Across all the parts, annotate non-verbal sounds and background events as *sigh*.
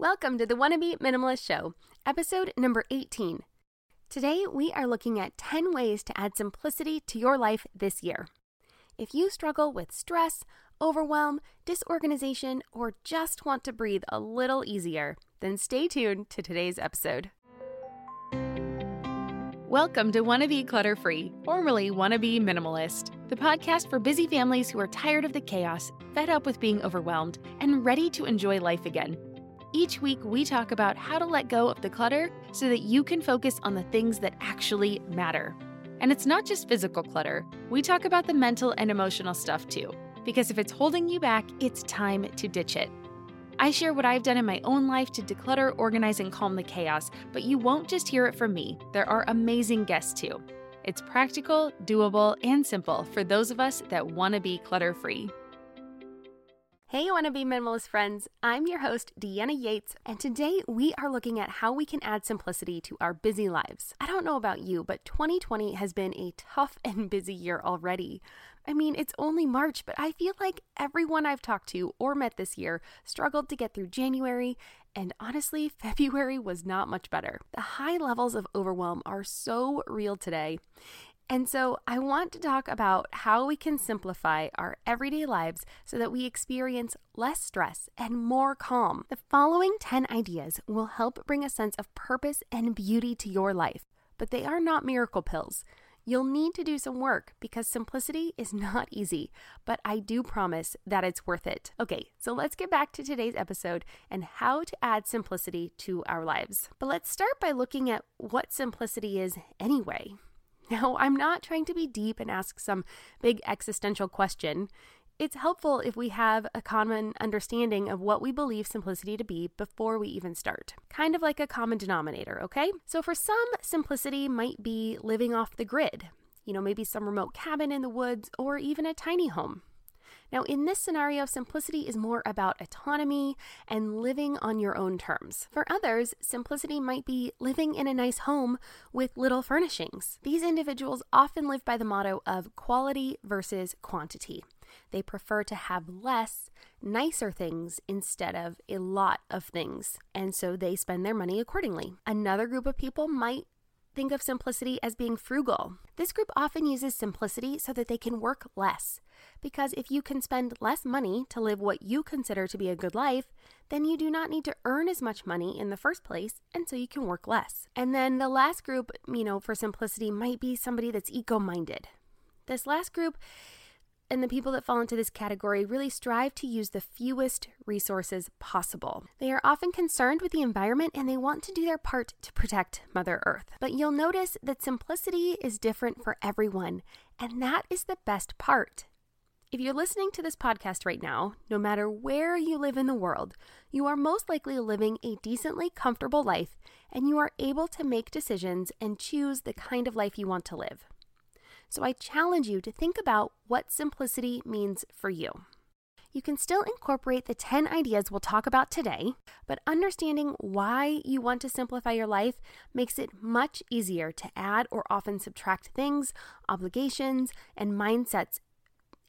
Welcome to the Wannabe Minimalist Show, episode number 18. Today, we are looking at 10 ways to add simplicity to your life this year. If you struggle with stress, overwhelm, disorganization, or just want to breathe a little easier, then stay tuned to today's episode. Welcome to Wannabe Clutter Free, formerly Wannabe Minimalist, the podcast for busy families who are tired of the chaos, fed up with being overwhelmed, and ready to enjoy life again. Each week, we talk about how to let go of the clutter so that you can focus on the things that actually matter. And it's not just physical clutter, we talk about the mental and emotional stuff too. Because if it's holding you back, it's time to ditch it. I share what I've done in my own life to declutter, organize, and calm the chaos, but you won't just hear it from me. There are amazing guests too. It's practical, doable, and simple for those of us that want to be clutter free. Hey, wannabe minimalist friends. I'm your host, Deanna Yates, and today we are looking at how we can add simplicity to our busy lives. I don't know about you, but 2020 has been a tough *laughs* and busy year already. I mean, it's only March, but I feel like everyone I've talked to or met this year struggled to get through January, and honestly, *laughs* February was not much better. The high levels of overwhelm are so real today. And so, I want to talk about how we can simplify our everyday lives so that we experience less stress and more calm. The following 10 ideas will help bring a sense of purpose and beauty to your life, but they are not miracle pills. You'll need to do some work because simplicity is not easy, but I do promise that it's worth it. Okay, so let's get back to today's episode and how to add simplicity to our lives. But let's start by looking at what simplicity is anyway. *laughs* Now, I'm not trying to be deep and ask some big existential question. It's helpful if we have a common understanding of what we believe simplicity to be before we even start. Kind of like a common denominator, okay? So, for some, simplicity might be living off the grid. You know, maybe some remote cabin in the woods or even a tiny home. Now, in this scenario, simplicity is more about autonomy and living on your own terms. For others, simplicity might be living in a nice home with little furnishings. These individuals often live by the motto of quality versus quantity. They prefer to have less, nicer things instead of a lot of things, and so they spend their money accordingly. Another group of people might think of simplicity as being frugal. This group often uses simplicity so that they can work less. Because if you can spend less money to live what you consider to be a good life, then you do not need to earn as much money in the first place, and so you can work less. And then the last group, you know, for simplicity might be somebody that's eco minded. This last group and the people that fall into this category really strive to use the fewest resources possible. They are often concerned with the environment and they want to do their part to protect Mother Earth. But you'll notice that simplicity is different for everyone, and that is the best part. If you're listening to this podcast right now, no matter where you live in the world, you are most likely living a decently comfortable life and you are able to make decisions and choose the kind of life you want to live. So I challenge you to think about what simplicity means for you. You can still incorporate the 10 ideas we'll talk about today, but understanding why you want to simplify your life makes it much easier to add or often subtract things, obligations, and mindsets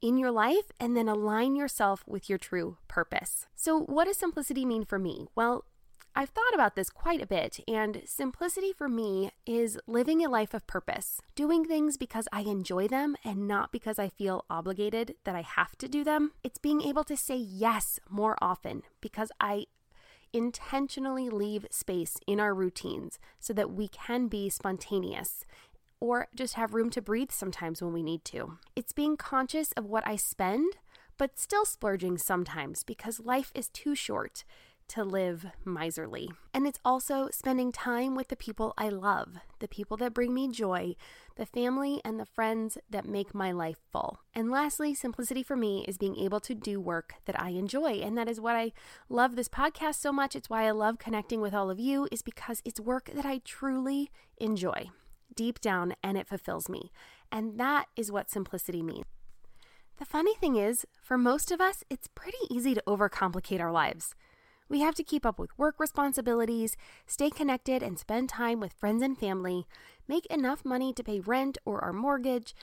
in your life and then align yourself with your true purpose. So, what does simplicity mean for me? Well, I've thought about this quite a bit, and simplicity for me is living a life of purpose, doing things because I enjoy them and not because I feel obligated that I have to do them. It's being able to say yes more often because I intentionally leave space in our routines so that we can be spontaneous or just have room to breathe sometimes when we need to. It's being conscious of what I spend, but still splurging sometimes because life is too short to live miserly. And it's also spending time with the people I love, the people that bring me joy, the family and the friends that make my life full. And lastly, simplicity for me is being able to do work that I enjoy. And that is what I love this podcast so much. It's why I love connecting with all of you, is because it's work that I truly enjoy deep down and it fulfills me. And that is what simplicity means. The funny thing is, for most of us, it's pretty easy to overcomplicate our lives. We have to keep up with work responsibilities, stay connected and spend time with friends and family, make enough money to pay rent or our mortgage,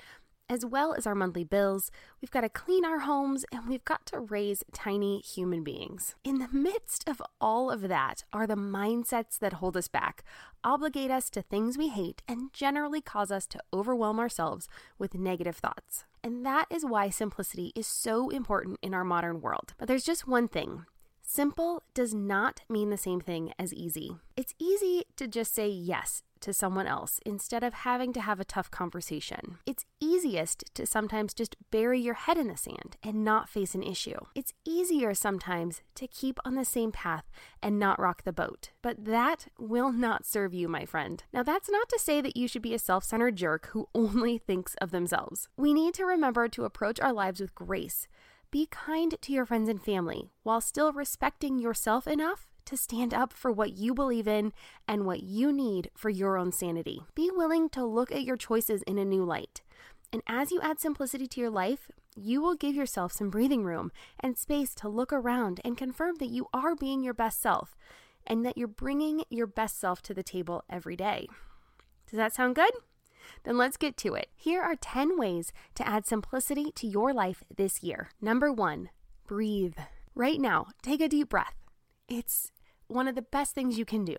as well as our monthly bills. We've got to clean our homes and we've got to raise tiny human beings. In the midst of all of that are the mindsets that hold us back, obligate us to things we hate, and generally cause us to overwhelm ourselves with negative thoughts. And that is why simplicity is so important in our modern world. But there's just one thing Simple does not mean the same thing as easy. It's easy to just say yes to someone else instead of having to have a tough conversation. It's easiest to sometimes just bury your head in the sand and not face an issue. It's easier sometimes to keep on the same path and not rock the boat. But that will not serve you, my friend. Now, that's not to say that you should be a self centered jerk who *laughs* only thinks of themselves. We need to remember to approach our lives with grace be kind to your friends and family while still respecting yourself enough to stand up for what you believe in and what you need for your own sanity. Be willing to look at your choices in a new light. And as you add simplicity to your life, you will give yourself some breathing room and space to look around and confirm that you are being your best self and that you're bringing your best self to the table every day. Does that sound good? Then let's get to it. Here are 10 ways to add simplicity to your life this year. Number one, breathe. Right now, take a deep breath. It's one of the best things you can do.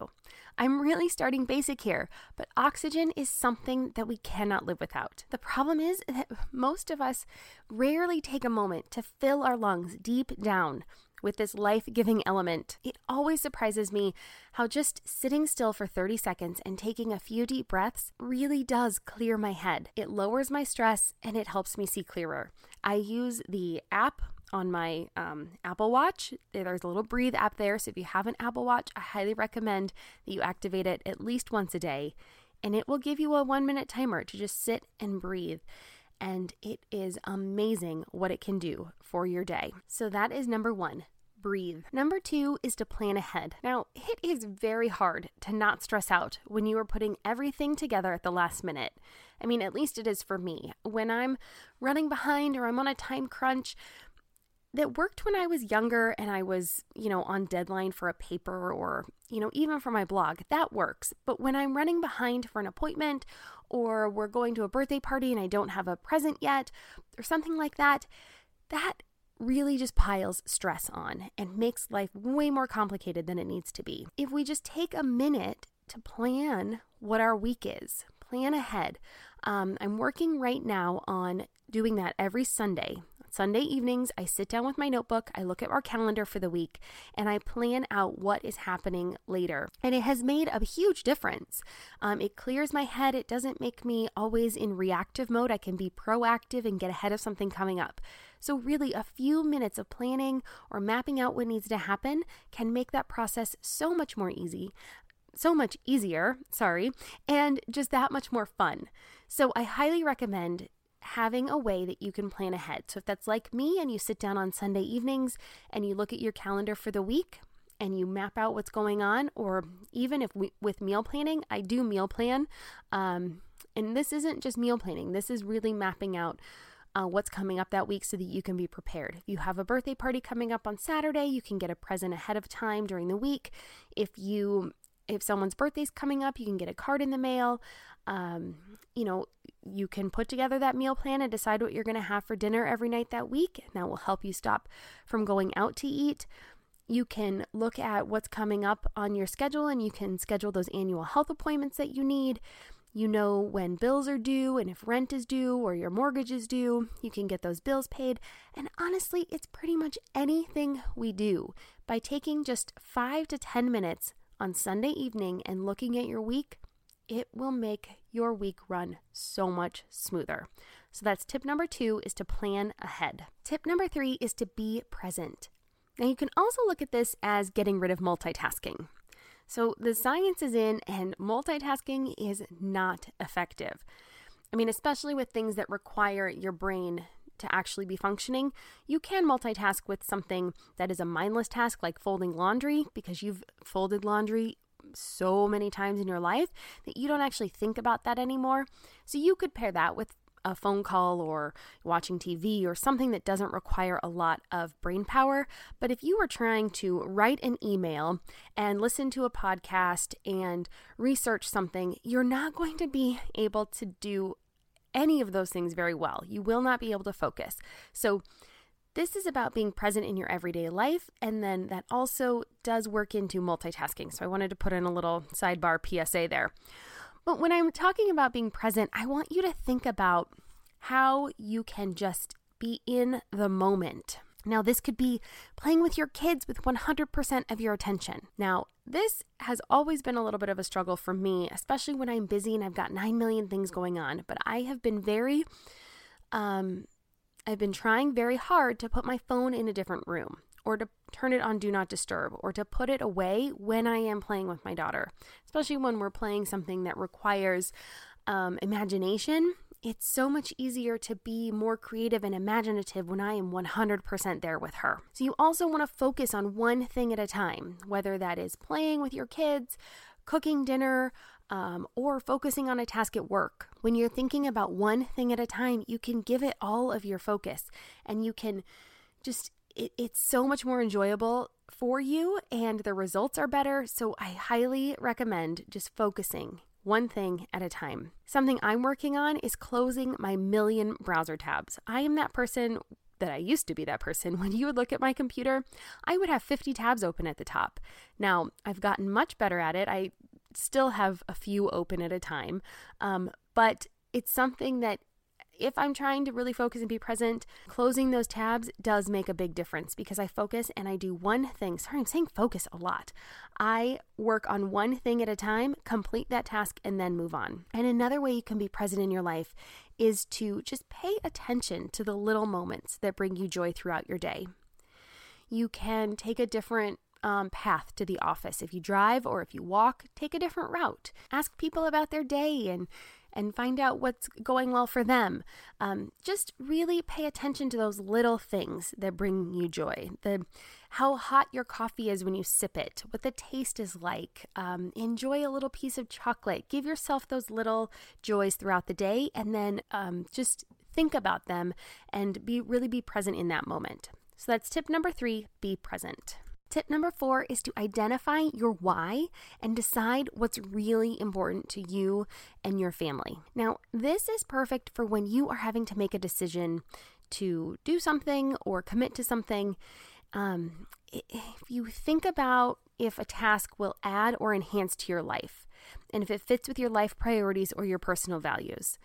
I'm really starting basic here, but oxygen is something that we cannot live without. The problem is *laughs* that most of us rarely take a moment to fill our lungs deep down with this life giving element. It always surprises me how just sitting still for 30 seconds and taking a few deep breaths really does clear my head. It lowers my stress and it helps me see clearer. I use the app on my um, Apple Watch. There's a little breathe app there. So if you have an Apple Watch, I highly recommend that you activate it at least once a day. And it will give you a one minute timer to just sit and breathe and it is amazing what it can do for your day. So that is number one. Breathe. Number two is to plan ahead. Now, it is very hard to not stress out when you are putting everything together at the last minute. I mean, at least it is for me. When I'm running behind or I'm on a time crunch, that worked when I was younger and I was, you know, on deadline for a paper or, you know, even for my blog. That works. But when I'm running behind for an appointment or we're going to a birthday party and I don't have a present yet or something like that, that really just piles stress on and makes life way more complicated than it needs to be. If we just take a minute to plan what our week is, plan ahead. Um, I'm working right now on doing that every Sunday. Sunday evenings, I sit down with my notebook, I look at our calendar for the week, and I plan out what is happening later. And it has made a huge difference. Um, it clears my head, it doesn't make me always in reactive mode. I can be proactive and get ahead of something coming up. So, really, a few minutes of planning or mapping out what needs to happen can make that process so much more easy so much easier, sorry, and just that much more fun. So I highly recommend having a way that you can plan ahead. So if that's like me and you sit down on Sunday evenings and you look at your calendar for the week and you map out what's going on, or even if we, with meal planning, I do meal plan. Um, and this isn't just meal planning, this is really mapping out uh, what's coming up that week so that you can be prepared. If you have a birthday party coming up on Saturday, you can get a present ahead of time during the week. If you if someone's birthday's coming up, you can get a card in the mail. Um, you know, you can put together that meal plan and decide what you're going to have for dinner every night that week. And that will help you stop from going out to eat. You can look at what's coming up on your schedule and you can schedule those annual health appointments that you need. You know when bills are due and if rent is due or your mortgage is due. You can get those bills paid. And honestly, it's pretty much anything we do. By taking just five to 10 minutes on Sunday evening and looking at your week, it will make your week run so much smoother. So that's tip number two is to plan ahead. Tip number three is to be present. Now you can also look at this as getting rid of multitasking. So the science is in and multitasking is not effective. I mean, especially with things that require your brain to actually be functioning, you can multitask with something that is a mindless task like folding laundry because you've folded laundry so many times in your life that you don't actually think about that anymore. So you could pair that with a phone call or watching TV or something that doesn't require a lot of brain power. But if you were trying to write an email and listen to a podcast and research something, you're not going to be able to do any of those things very well. You will not be able to focus. So, this is about being present in your everyday life, and then that also does work into multitasking. So, I wanted to put in a little sidebar PSA there. But when I'm talking about being present, I want you to think about how you can just be in the moment. Now, this could be playing with your kids with 100% of your attention. Now, this has always been a little bit of a struggle for me, especially when I'm busy and I've got 9 million things going on. But I have been very, um, I've been trying very hard to put my phone in a different room or to turn it on do not disturb or to put it away when I am playing with my daughter, especially when we're playing something that requires um, imagination it's so much easier to be more creative and imaginative when I am 100% there with her. So, you also want to focus on one thing at a time, whether that is playing with your kids, cooking dinner, um, or focusing on a task at work. When you're thinking about one thing at a time, you can give it all of your focus and you can just, it, it's so much more enjoyable for you and the results are better. So, I highly recommend just focusing one thing at a time. Something I'm working on is closing my million browser tabs. I am that person that I used to be that person. *laughs* When you would look at my computer, I would have 50 tabs open at the top. Now, I've gotten much better at it. I still have a few open at a time, um, but it's something that if I'm trying to really focus and be present, closing those tabs does make a big difference because I focus and I do one thing. Sorry, I'm saying focus a lot. I work on one thing at a time, complete that task, and then move on. And another way you can be present in your life is to just pay attention to the little moments that bring you joy throughout your day. You can take a different um, path to the office. If you drive or if you walk, take a different route. Ask people about their day and and find out what's going well for them. Um, just really pay attention to those little things that bring you joy. The how hot your coffee is when you sip it, what the taste is like. Um, enjoy a little piece of chocolate. Give yourself those little joys throughout the day, and then um, just think about them and be really be present in that moment. So that's tip number three: be present. Tip number four is to identify your why and decide what's really important to you and your family. Now, this is perfect for when you are having to make a decision to do something or commit to something. Um, if you think about if a task will add or enhance to your life, and if it fits with your life priorities or your personal values.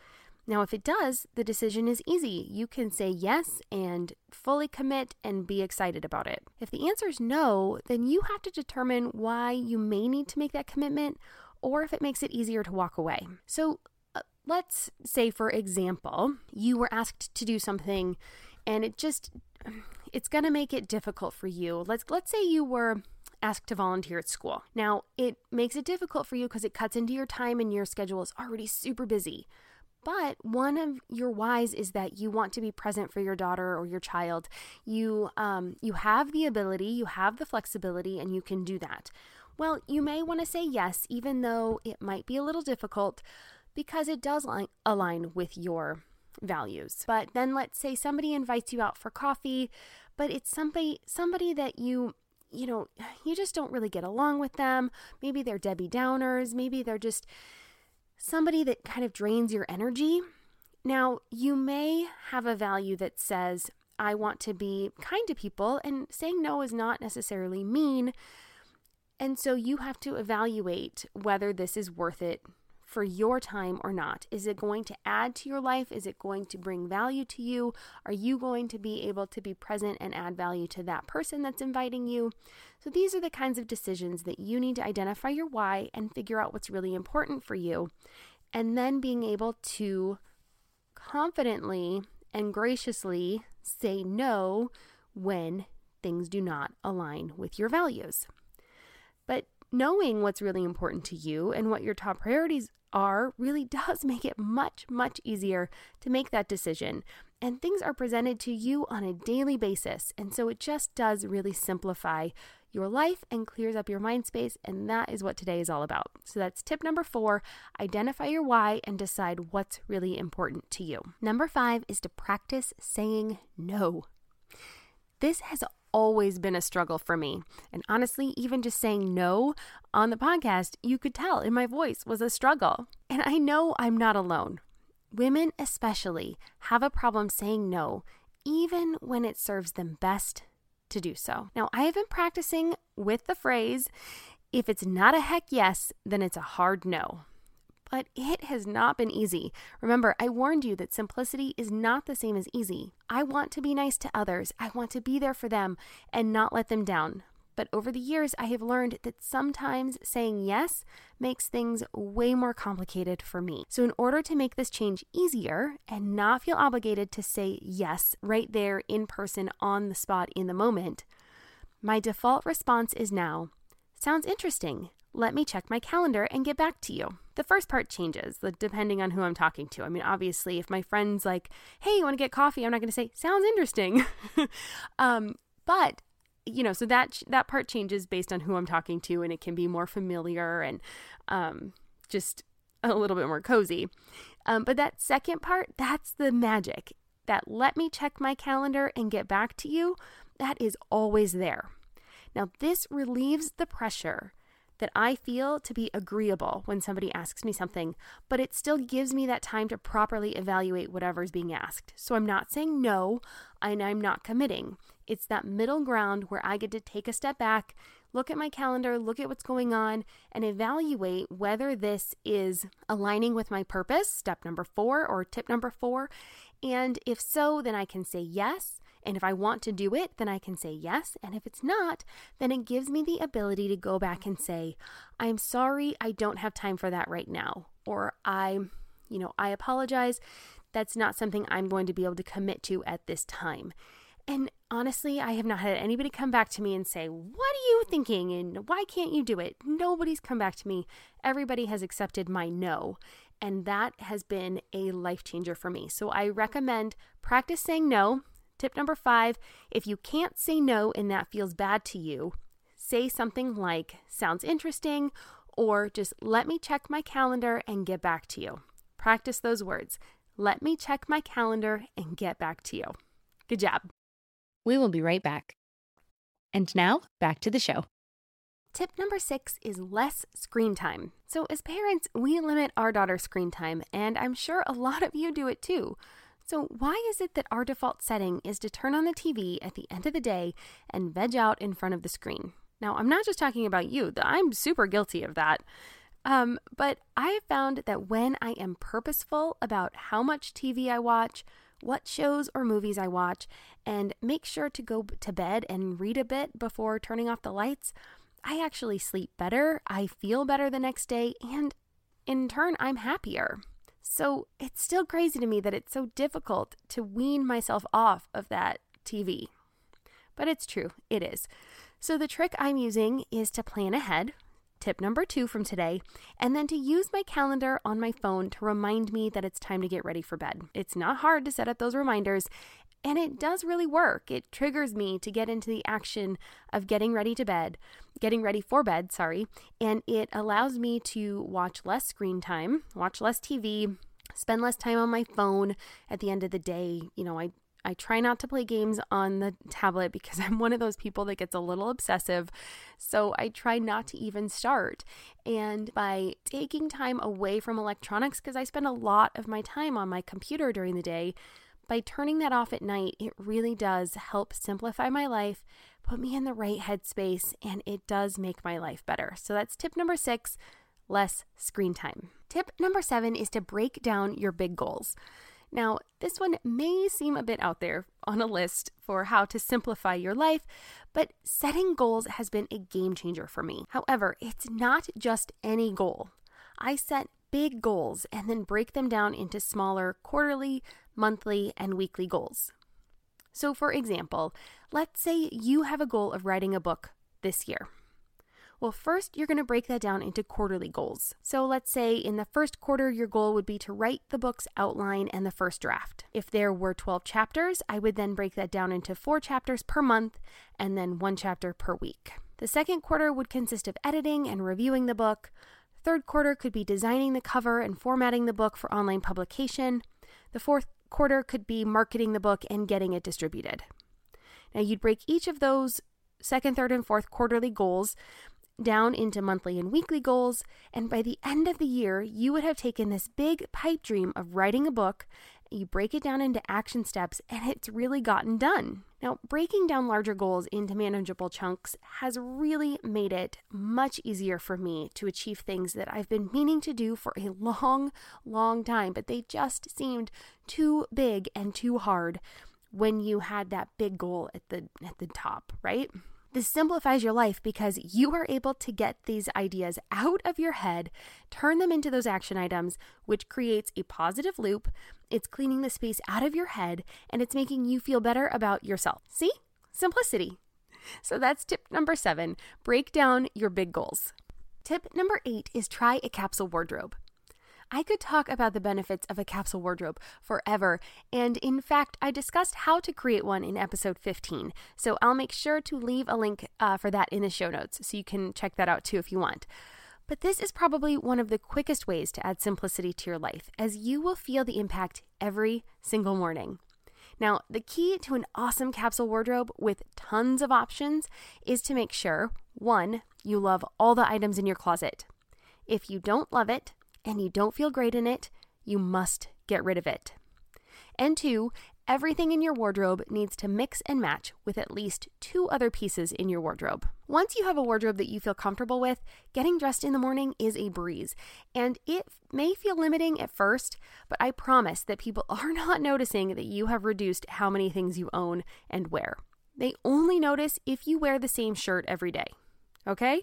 Now, if it does, the decision is easy. You can say yes and fully commit and be excited about it. If the answer is no, then you have to determine why you may need to make that commitment or if it makes it easier to walk away. So, uh, let's say, for example, you were asked to do something and it just it's going to make it difficult for you. Let's let's say you were asked to volunteer at school. Now, it makes it difficult for you because it cuts into your time and your schedule is already super busy. But one of your whys is that you want to be present for your daughter or your child. You um, you have the ability, you have the flexibility, and you can do that. Well, you may want to say yes, even though it might be a little difficult, because it does li- align with your values. But then let's say somebody invites you out for coffee, but it's somebody somebody that you you know, you just don't really get along with them. Maybe they're Debbie Downers, maybe they're just somebody that kind of drains your energy. Now, you may have a value that says, I want to be kind to people, and saying no is not necessarily mean. And so you have to evaluate whether this is worth it for your time or not? Is it going to add to your life? Is it going to bring value to you? Are you going to be able to be present and add value to that person that's inviting you? So, these are the kinds of decisions that you need to identify your why and figure out what's really important for you. And then being able to confidently and graciously say no when things do not align with your values. But knowing what's really important to you and what your top priorities are really does *laughs* make it much, much easier to make that decision. And things are presented to you on a daily basis. And so it just does really simplify your life and clears up your mind space. And that is what today is all about. So that's tip number four identify your why and decide what's really important to you. Number five is to practice saying no. This has always been a struggle for me. And honestly, even just saying no on the podcast, you could tell in my voice was a struggle. And I know I'm not alone. Women, especially, have a problem saying no, even when it serves them best to do so. Now, I have been practicing with the phrase if it's not a heck yes, then it's a hard no. But it has not been easy. Remember, I warned you that simplicity is not the same as easy. I want to be nice to others, I want to be there for them and not let them down. But over the years, I have learned that sometimes saying yes makes things way more complicated for me. So, in order to make this change easier and not feel obligated to say yes right there in person on the spot in the moment, my default response is now sounds interesting. Let me check my calendar and get back to you. The first part changes depending on who I'm talking to. I mean, obviously, if my friend's like, hey, you want to get coffee? I'm not going to say, sounds interesting. *laughs* um, but you know, so that that part changes based on who I'm talking to, and it can be more familiar and um, just a little bit more cozy. Um, but that second part, that's the magic. That let me check my calendar and get back to you. That is always there. Now, this relieves the pressure that I feel to be agreeable when somebody asks me something, but it still gives me that time to properly evaluate whatever is being asked. So I'm not saying no and I'm not committing. It's that middle ground where I get to take a step back, look at my calendar, look at what's going on, and evaluate whether this is aligning with my purpose, step number four or tip number four. And if so, then I can say yes and if I want to do it, then I can say yes. And if it's not, then it gives me the ability to go back and say, I'm sorry, I don't have time for that right now. Or I, you know, I apologize. That's not something I'm going to be able to commit to at this time. And honestly, I have not had anybody come back to me and say, What are you thinking? And why can't you do it? Nobody's come back to me. Everybody has accepted my no. And that has been a life changer for me. So I recommend practice saying no. Tip number five if you can't say no and that feels bad to you, say something like, sounds interesting, or just let me check my calendar and get back to you. Practice those words. Let me check my calendar and get back to you. Good job. We will be right back. And now, back to the show. Tip number six is less screen time. So, as parents, we limit our daughter's screen time, and I'm sure a lot of you do it too. So, why is it that our default setting is to turn on the TV at the end of the day and veg out in front of the screen? Now, I'm not just talking about you, I'm super guilty of that. Um, but I have found that when I am purposeful about how much TV I watch, what shows or movies I watch, and make sure to go to bed and read a bit before turning off the lights, I actually sleep better, I feel better the next day, and in turn, I'm happier. So it's still crazy to me that it's so difficult to wean myself off of that TV. But it's true, it is. So the trick I'm using is to plan ahead, tip number two from today, and then to use my calendar on my phone to remind me that it's time to get ready for bed. It's not hard to set up those reminders, and it does really work. It triggers me to get into the action of getting ready to bed, getting ready for bed, sorry. And it allows me to watch less screen time, watch less TV, spend less time on my phone at the end of the day. You know, I I try not to play games on the tablet because *laughs* I'm one of those people that gets a little obsessive. So I try not to even start. And by taking time away from electronics, because I spend a lot of my time on my computer during the day, by turning that off at night, it really does help simplify my life, put me in the right headspace, and it does make my life better. So that's tip number six less screen time. Tip number seven is to break down your big goals. Now, this one may seem a bit out there on a list for how to simplify your life, but setting goals has been a game changer for me. However, it's not just any goal. I set big goals and then break them down into smaller quarterly, monthly, and weekly goals. So, for example, let's say you have a goal of writing a book this year. Well, first, you're going to break that down into quarterly goals. So, let's say in the first quarter, your goal would be to write the book's outline and the first draft. If there were 12 chapters, I would then break that down into four chapters per month and then one chapter per week. The second quarter would consist of editing and reviewing the book. Third quarter could be designing the cover and formatting the book for online publication. The fourth quarter could be marketing the book and getting it distributed. Now, you'd break each of those second, third, and fourth quarterly goals down into monthly and weekly goals, and by the end of the year, you would have taken this big pipe dream of writing a book. You break it down into action steps, and it's really gotten done. Now, breaking down larger goals into manageable chunks has really made it much easier for me to achieve things that I've been meaning to do for a *laughs* long, long time, but they just seemed too big and too hard when you had that big goal at the at the top, right? This simplifies your life because you are able to get these ideas out of your head, turn them into those action items, which creates a positive loop. It's cleaning the space out of your head and it's making you feel better about yourself. See? Simplicity. So that's tip number seven break down your big goals. Tip number eight is try a capsule wardrobe. I could talk about the benefits of a capsule wardrobe forever, and in fact, I discussed how to create one in episode 15. So I'll make sure to leave a link uh, for that in the show notes so you can check that out too if you want. But this is probably one of the quickest ways to add simplicity to your life, as you will feel the impact every single morning. Now, the key to an awesome capsule wardrobe with tons of options is to make sure one, you love all the items in your closet. If you don't love it, and you don't feel great in it, you must get rid of it. And two, everything in your wardrobe needs to mix and match with at least two other pieces in your wardrobe. Once you have a wardrobe that you feel comfortable with, getting dressed in the morning is a breeze. And it may feel limiting at first, but I promise that people *laughs* are not noticing that you have reduced how many things you own and wear. They only notice if you wear the same shirt every day. Okay?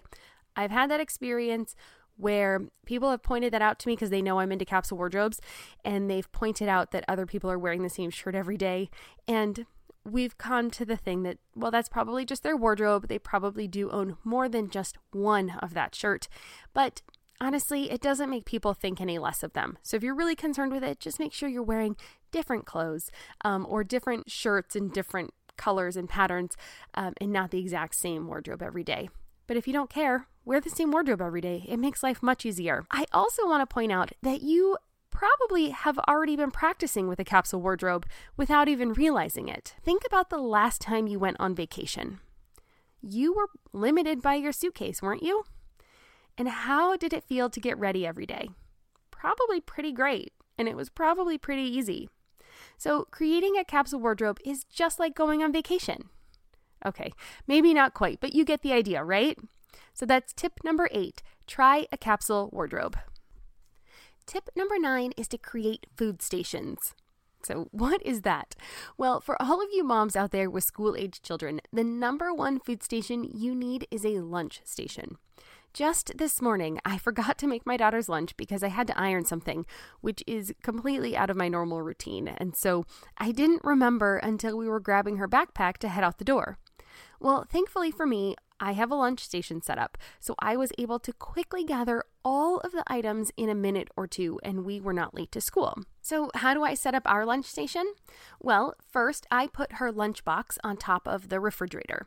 I've had that experience where people have pointed that out to me because they know I'm into capsule wardrobes and they've pointed out that other people are wearing the same shirt every day. And we've come to the thing that, well, that's probably just their wardrobe. They probably do own more than just one of that shirt. But honestly, it doesn't make people think any less of them. So if you're really concerned with it, just make sure you're wearing different clothes um, or different shirts and different colors and patterns um, and not the exact same wardrobe every day. But if you don't care, wear the same wardrobe every day. It makes life much easier. I also want to point out that you probably have already been practicing with a capsule wardrobe without even realizing it. Think about the last time you went on vacation. You were limited by your suitcase, weren't you? And how did it feel to get ready every day? Probably pretty great, and it was probably pretty easy. So, creating a capsule wardrobe is just like going on vacation. Okay, maybe not quite, but you get the idea, right? So that's tip number eight try a capsule wardrobe. Tip number nine is to create food stations. So, what is that? Well, for all of you moms out there with school age children, the number one food station you need is a lunch station. Just this morning, I *laughs* forgot to make my daughter's lunch because I had to iron something, which is completely out of my normal routine. And so I didn't remember until we were grabbing her backpack to head out the door. Well, thankfully for me, I have a lunch station set up, so I was able to quickly gather all of the items in a minute or two, and we were not late to school. So, how do I set up our lunch station? Well, first, I put her lunchbox on top of the refrigerator,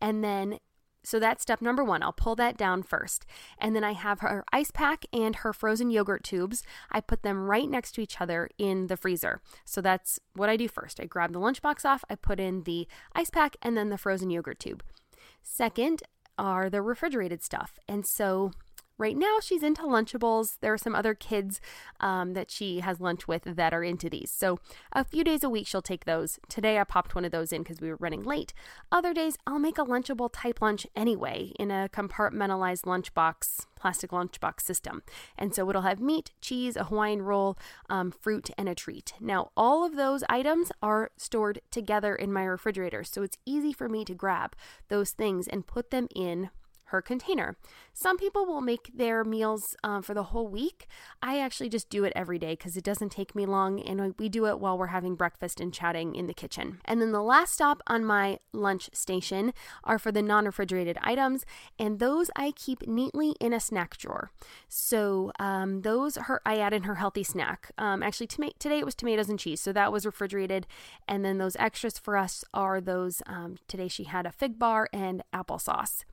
and then so that's step number one. I'll pull that down first. And then I have her ice pack and her frozen yogurt tubes. I put them right next to each other in the freezer. So that's what I do first. I grab the lunchbox off, I put in the ice pack and then the frozen yogurt tube. Second are the refrigerated stuff. And so Right now, she's into Lunchables. There are some other kids um, that she has lunch with that are into these. So, a few days a week, she'll take those. Today, I popped one of those in because we were running late. Other days, I'll make a Lunchable type lunch anyway in a compartmentalized lunchbox, plastic lunchbox system. And so, it'll have meat, cheese, a Hawaiian roll, um, fruit, and a treat. Now, all of those items are stored together in my refrigerator. So, it's easy for me to grab those things and put them in her container. Some people will make their meals uh, for the whole week. I actually just do it every day because it doesn't take me long and we do it while we're having breakfast and chatting in the kitchen. And then the last stop on my lunch station are for the non refrigerated items, and those I keep neatly in a snack drawer. So um, those her I add in her healthy snack. Um, actually, today it was tomatoes and cheese, so that was refrigerated. And then those extras for us are those. Um, today she had a fig bar and applesauce.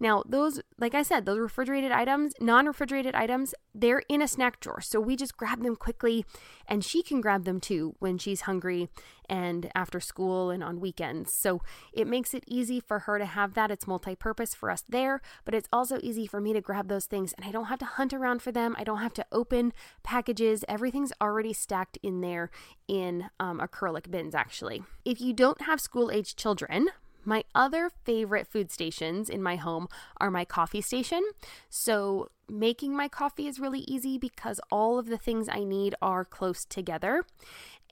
Now, those, like I said, those refrigerated items, non refrigerated items, they're in a snack drawer. So we just grab them quickly, and she can grab them too when she's hungry and after school and on weekends. So it makes it easy for her to have that. It's multi purpose for us there, but it's also easy for me to grab those things and I don't have to hunt around for them. I don't have to open packages. Everything's already stacked in there in um, acrylic bins, actually. If you don't have school age children, my other favorite food stations in my home are my coffee station. So, making my coffee is really easy because all of the things I need are close together.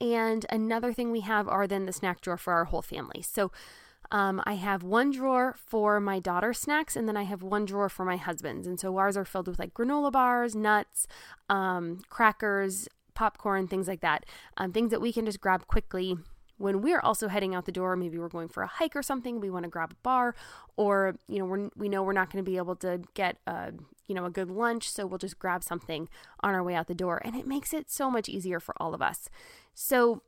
And another thing we have are then the snack drawer for our whole family. So um, I have one drawer for my daughter's snacks, and then I have one drawer for my husband's. And so ours are filled with like granola bars, nuts, um, crackers, popcorn, things like that. Um, things that we can just grab quickly when we're also heading out the door. Maybe we're going for a hike or something. We want to grab a bar, or you know, we're, we know we're not going to be able to get a you know a good lunch, so we'll just grab something on our way out the door, and it makes it so much easier for all of us. So,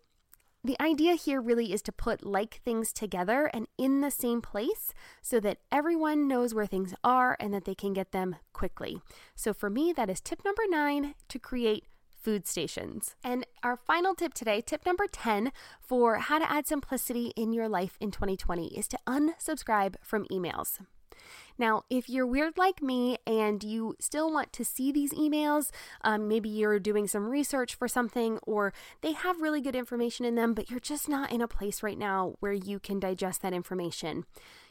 the idea here really is to put like things together and in the same place so that everyone knows where things are and that they can get them quickly. So, for me, that is tip number nine to create food stations. And our final tip today, tip number 10 for how to add simplicity in your life in 2020, is to unsubscribe from emails. Now, if you're weird like me and you still want to see these emails, um, maybe you're doing some research for something or they have really good information in them, but you're just not in a place right now where you can digest that information.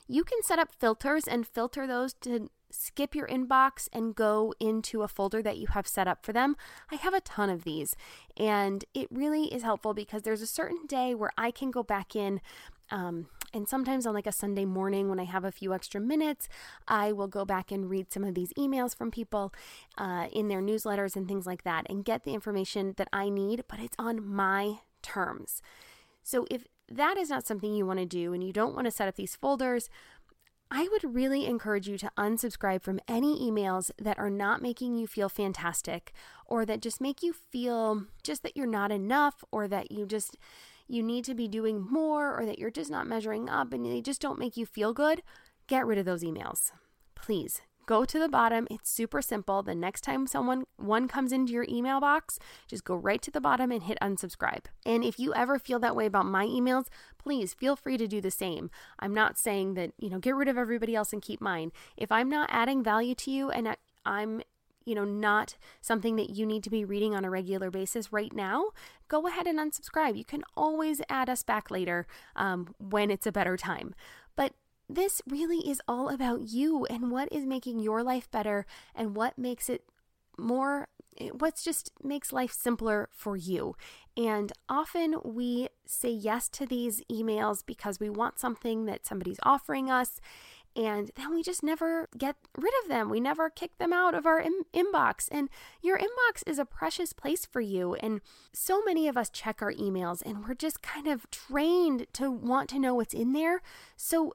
You can set up filters and filter those to skip your inbox and go into a folder that you have set up for them. I have a ton of these, and it really is helpful because there's a certain day where I can go back in. Um, and sometimes on like a Sunday morning when I have a few extra minutes, I will go back and read some of these emails from people uh, in their newsletters and things like that and get the information that I need, but it's on my terms. So if that is not something you want to do and you don't want to set up these folders, I would really encourage you to unsubscribe from any emails that are not making you feel fantastic or that just make you feel just that you're not enough or that you just you need to be doing more or that you're just not measuring up and they just don't make you feel good. Get rid of those emails. Please go to the bottom. It's super simple. The next time someone one comes into your email box, just go right to the bottom and hit unsubscribe. And if you ever feel that way about my emails, please feel free to do the same. I'm not saying that, you know, get rid of everybody else and keep mine. If I'm not adding value to you and I'm you know, not something that you need to be reading on a regular basis right now, go ahead and unsubscribe. You can always add us back later um, when it's a better time. But this really is all about you and what is making your life better and what makes it more eh, what's just makes life simpler for you. And often we say yes to these emails because we want something that somebody's offering us and then we just never get rid of them. We never kick them out of our in- inbox. And your inbox is a precious place for you. And so many of us check our emails and we're just kind of trained to want to know what's in there. So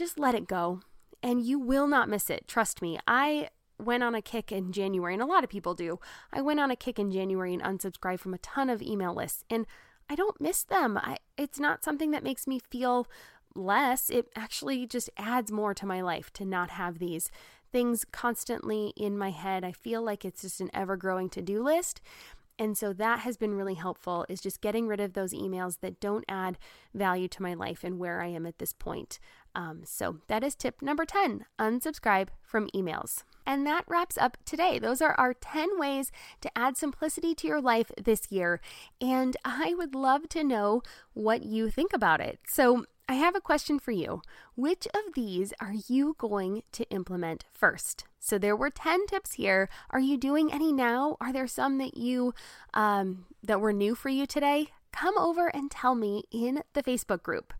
just let it go and you will not miss it. Trust me. I went on a kick in January, and a lot of people do. I went on a kick in January and unsubscribed from a ton of email lists, and I don't miss them. I, it's not something that makes me feel less. It actually just adds more to my life to not have these things constantly in my head. I feel like it's just an ever growing to do list. And so that has been really helpful is just getting rid of those emails that don't add value to my life and where I am at this point. Um, so that is tip number 10 unsubscribe from emails. And that wraps up today. Those are our 10 ways to add simplicity to your life this year. And I would love to know what you think about it. So I have a question for you. Which of these are you going to implement first? So there were 10 tips here. Are you doing any now? Are there some that you um, that were new for you today? Come over and tell me in the Facebook group.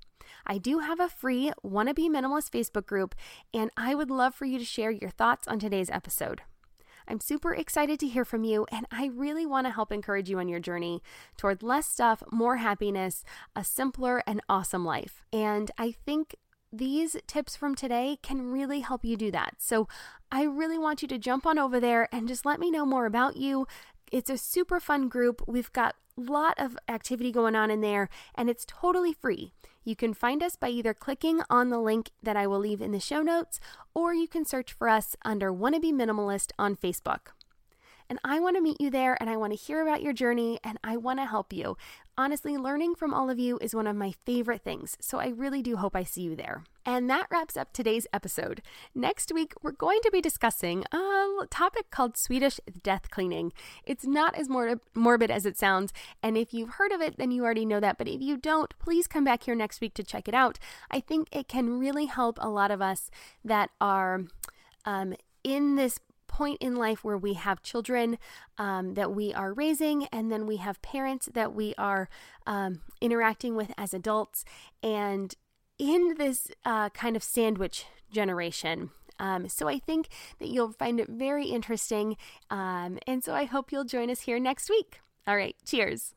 I do have a free Wannabe Minimalist Facebook group, and I would love for you to share your thoughts on today's episode. I'm super excited to hear from you, and I really want to help encourage you on your journey toward less stuff, more happiness, a simpler and awesome life. And I think these tips from today can really help you do that. So I really want you to jump on over there and just let me know more about you. It's a super fun group. We've got a lot of activity going on in there, and it's totally free. You can find us by either clicking on the link that I will leave in the show notes, or you can search for us under Wannabe Minimalist on Facebook. And I want to meet you there and I want to hear about your journey and I want to help you. Honestly, learning from all of you is one of my favorite things, so I really do hope I see you there. And that wraps up today's episode. Next week, we're going to be discussing a topic called Swedish death cleaning. It's not as mor- morbid as it sounds, and if you've heard of it, then you already know that. But if you don't, please come back here next week to check it out. I think it can really help a lot of us that are um, in this point in life where we have children um, that we are raising, and then we have parents that we are um, interacting with as adults. And in this uh, kind of sandwich generation, um, so I think that you'll find it very interesting. Um, and so I hope you'll join us here next week. All right, cheers.